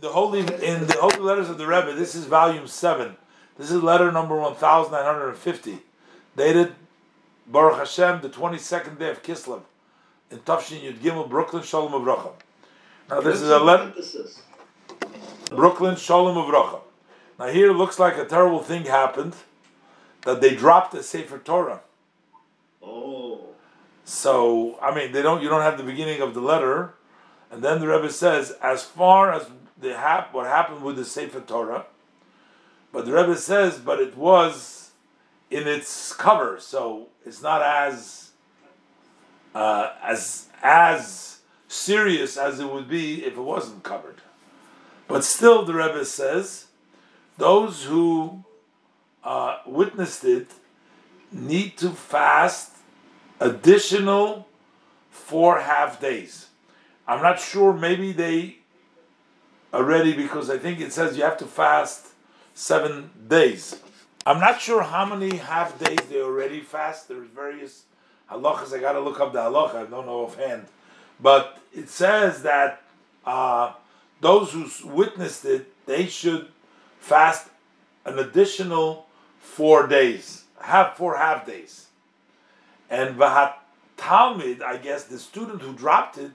the holy in the holy letters of the Rebbe. This is volume seven. This is letter number one thousand nine hundred and fifty, dated Baruch Hashem, the twenty second day of Kislev, in Tafshin Yud Gimel, Brooklyn, Shalom Avrocha. Now this is a letter. Brooklyn, Shalom Avrocha. Now here it looks like a terrible thing happened, that they dropped the Sefer Torah. Oh. So I mean, they don't. You don't have the beginning of the letter, and then the Rebbe says, as far as the hap- what happened with the Sefer Torah, but the Rebbe says, but it was in its cover, so it's not as uh, as as serious as it would be if it wasn't covered. But still, the Rebbe says, those who uh, witnessed it need to fast additional four half days. I'm not sure, maybe they already, because I think it says you have to fast seven days. I'm not sure how many half days they already fast. There's various halachas. I got to look up the halacha. I don't know offhand. But it says that uh, those who witnessed it, they should fast an additional four days, half four half days. And Vahat Talmud, I guess the student who dropped it,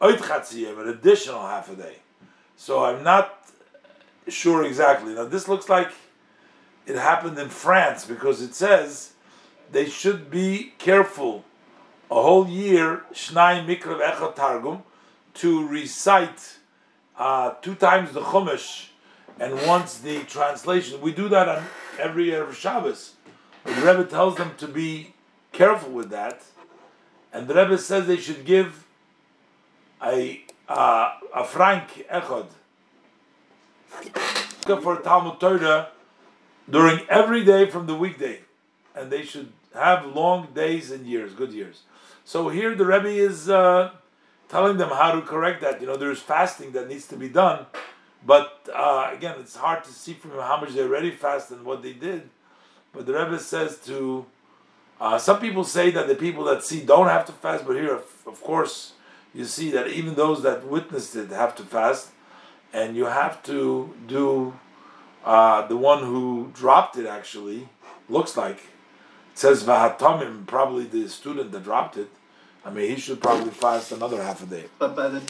an additional half a day. So I'm not sure exactly. Now this looks like it happened in France because it says they should be careful a whole year, Shnai Mikrav Echad Targum, to recite uh, two times the Chumash and once the translation. We do that on every Erev Shabbos. The Rebbe tells them to be careful with that, and the Rebbe says they should give a uh, a frank echad for Talmud Torah during every day from the weekday, and they should have long days and years, good years. So here the Rebbe is uh, telling them how to correct that. You know, there's fasting that needs to be done, but uh, again, it's hard to see from how much they already fast and what they did. But the Rebbe says to uh, some people say that the people that see don't have to fast, but here, of, of course, you see that even those that witnessed it have to fast, and you have to do uh, the one who dropped it. Actually, looks like it says vahatamim, probably the student that dropped it. I mean, he should probably fast another half a day. But by the